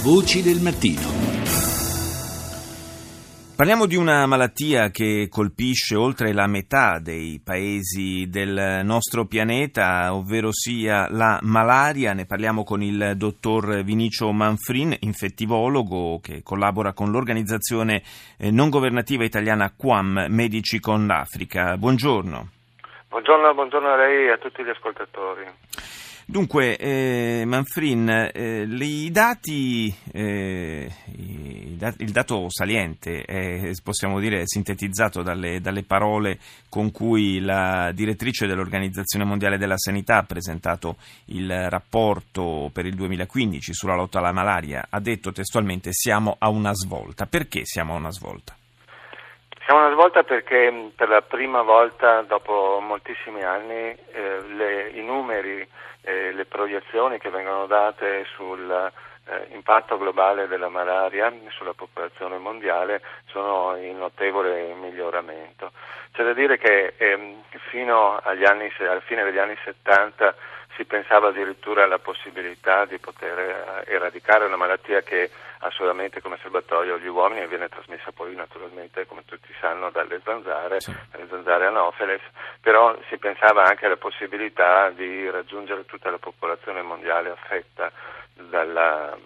Voci del mattino. Parliamo di una malattia che colpisce oltre la metà dei paesi del nostro pianeta, ovvero sia la malaria. Ne parliamo con il dottor Vinicio Manfrin, infettivologo che collabora con l'organizzazione eh, non governativa italiana QAM, Medici con l'Africa. Buongiorno. Buongiorno, buongiorno a lei e a tutti gli ascoltatori. Dunque, eh, Manfrin, eh, i dati, eh, i dati, il dato saliente è, possiamo dire, sintetizzato dalle, dalle, parole con cui la direttrice dell'Organizzazione Mondiale della Sanità ha presentato il rapporto per il 2015 sulla lotta alla malaria. Ha detto testualmente siamo a una svolta. Perché siamo a una svolta? Siamo una svolta perché per la prima volta dopo moltissimi anni eh, le, i numeri eh, le proiezioni che vengono date sull'impatto eh, globale della malaria sulla popolazione mondiale sono in notevole miglioramento. C'è da dire che ehm, fino anni, alla fine degli anni 70 si pensava addirittura alla possibilità di poter eh, eradicare una malattia che ha solamente come serbatoio gli uomini e viene trasmessa poi naturalmente, come tutti sanno, dalle zanzare, sì. le zanzare anopheles, però si pensava anche alla possibilità di raggiungere tutta la popolazione mondiale affetta dalla,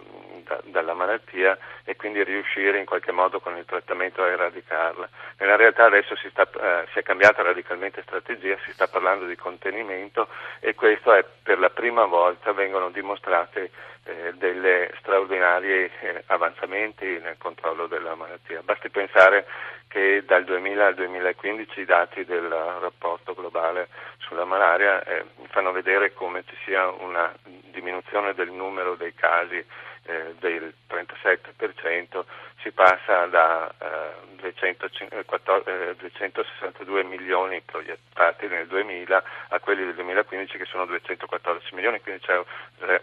da, dalla malattia e quindi riuscire in qualche modo con il trattamento a eradicarla. Nella realtà adesso si, sta, eh, si, è cambiata radicalmente strategia, si sta parlando di contenimento e questo è per la prima volta vengono dimostrate eh, delle straordinari eh, avanzamenti nel controllo della malattia. Basti pensare che dal 2000 al 2015 i dati del rapporto globale sulla malaria eh, fanno vedere come ci sia una diminuzione del numero dei casi eh, del 37%, si passa da eh, 214, 262 eh, milioni proiettati nel 2000 a quelli del 2015 che sono 214 milioni, quindi c'è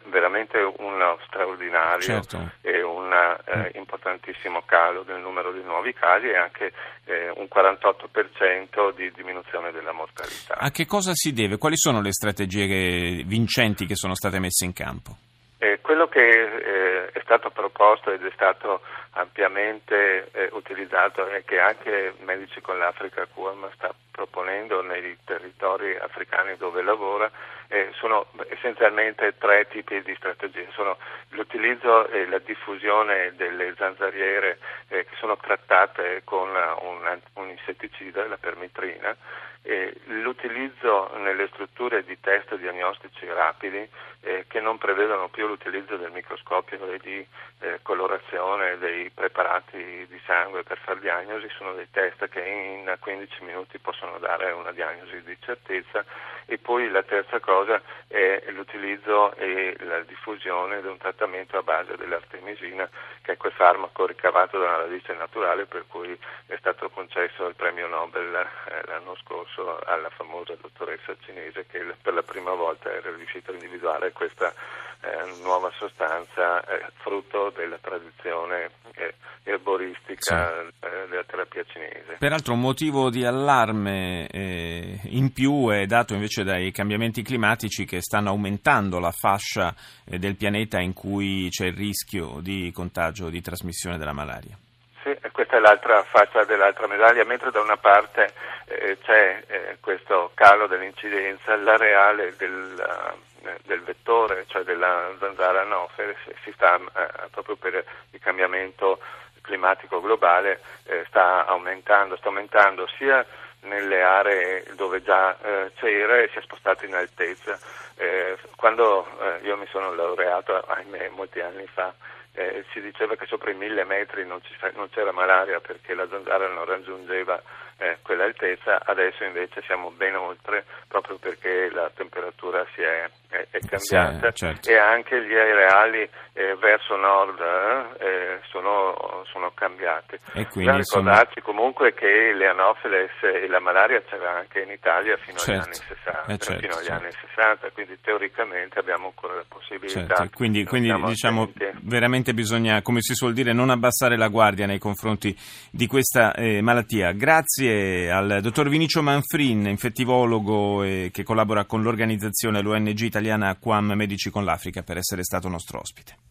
veramente uno straordinario certo. e un eh, mm. importantissimo calo del numero di nuovi casi e anche eh, un 48% di diminuzione della mortalità. A che cosa si deve? Quali sono le strategie vincenti che sono state messe in campo? Eh, quello che eh, è stato proposto ed è stato ampiamente eh, utilizzato e che anche Medici con l'Africa QAM sta proponendo nei territori africani dove lavora eh, sono essenzialmente tre tipi di strategie. Sono l'utilizzo e la diffusione delle zanzariere eh, che sono trattate con un, un insetticida, la permitrina, l'utilizzo nelle strutture di test diagnostici rapidi eh, che non prevedono più l'utilizzo del microscopio e di eh, colorazione dei preparati di sangue per fare diagnosi, sono dei test che in 15 minuti possono dare una diagnosi di certezza e poi la terza cosa è l'utilizzo e la diffusione di un trattamento a base dell'artemisina che è quel farmaco ricavato da una radice naturale per cui è stato concesso il premio Nobel eh, l'anno scorso alla famosa dottoressa cinese che per la prima volta era riuscita a individuare questa eh, nuova sostanza eh, frutto della tradizione eh, erboristica sì. Eh, della terapia cinese. Peraltro un motivo di allarme eh, in più è dato invece dai cambiamenti climatici che stanno aumentando la fascia del pianeta in cui c'è il rischio di contagio, di trasmissione della malaria. Sì, questa è l'altra faccia dell'altra medaglia, mentre da una parte eh, c'è eh, questo calo dell'incidenza, la reale del, uh, del, vettore, cioè della zanzara anofere, si sta uh, proprio per il cambiamento climatico globale, eh, sta aumentando, sta aumentando sia nelle aree dove già eh, c'era e si è spostato in altezza. Eh, quando io mi sono laureato, ahimè, molti anni fa, eh, si diceva che sopra i mille metri non, non, c'era malaria perché la zanzara non raggiungeva eh, quell'altezza, adesso invece siamo ben oltre proprio perché la temperatura si è, è, è cambiata sì, certo. e anche gli areali eh, verso nord eh, sono, sono, cambiati. E quindi, ricordarci sono... comunque che le anopheles e la malaria c'era anche in Italia fino certo. agli anni 60, eh, certo, fino agli certo. anni 60, quindi teoricamente abbiamo ancora la possibilità. Certo. Quindi, quindi diciamo veramente bisogna, come si suol dire, non abbassare la guardia nei confronti di questa eh, malattia. Grazie al dottor Vinicio Manfrin, infettivologo eh, che collabora con l'organizzazione l'ONG italiana Quam Medici con l'Africa per essere stato nostro ospite.